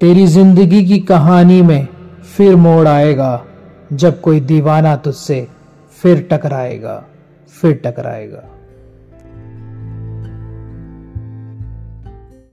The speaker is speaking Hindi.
तेरी ज़िंदगी की कहानी में फिर मोड़ आएगा। जब कोई दीवाना तुझसे फिर टकराएगा फिर टकराएगा।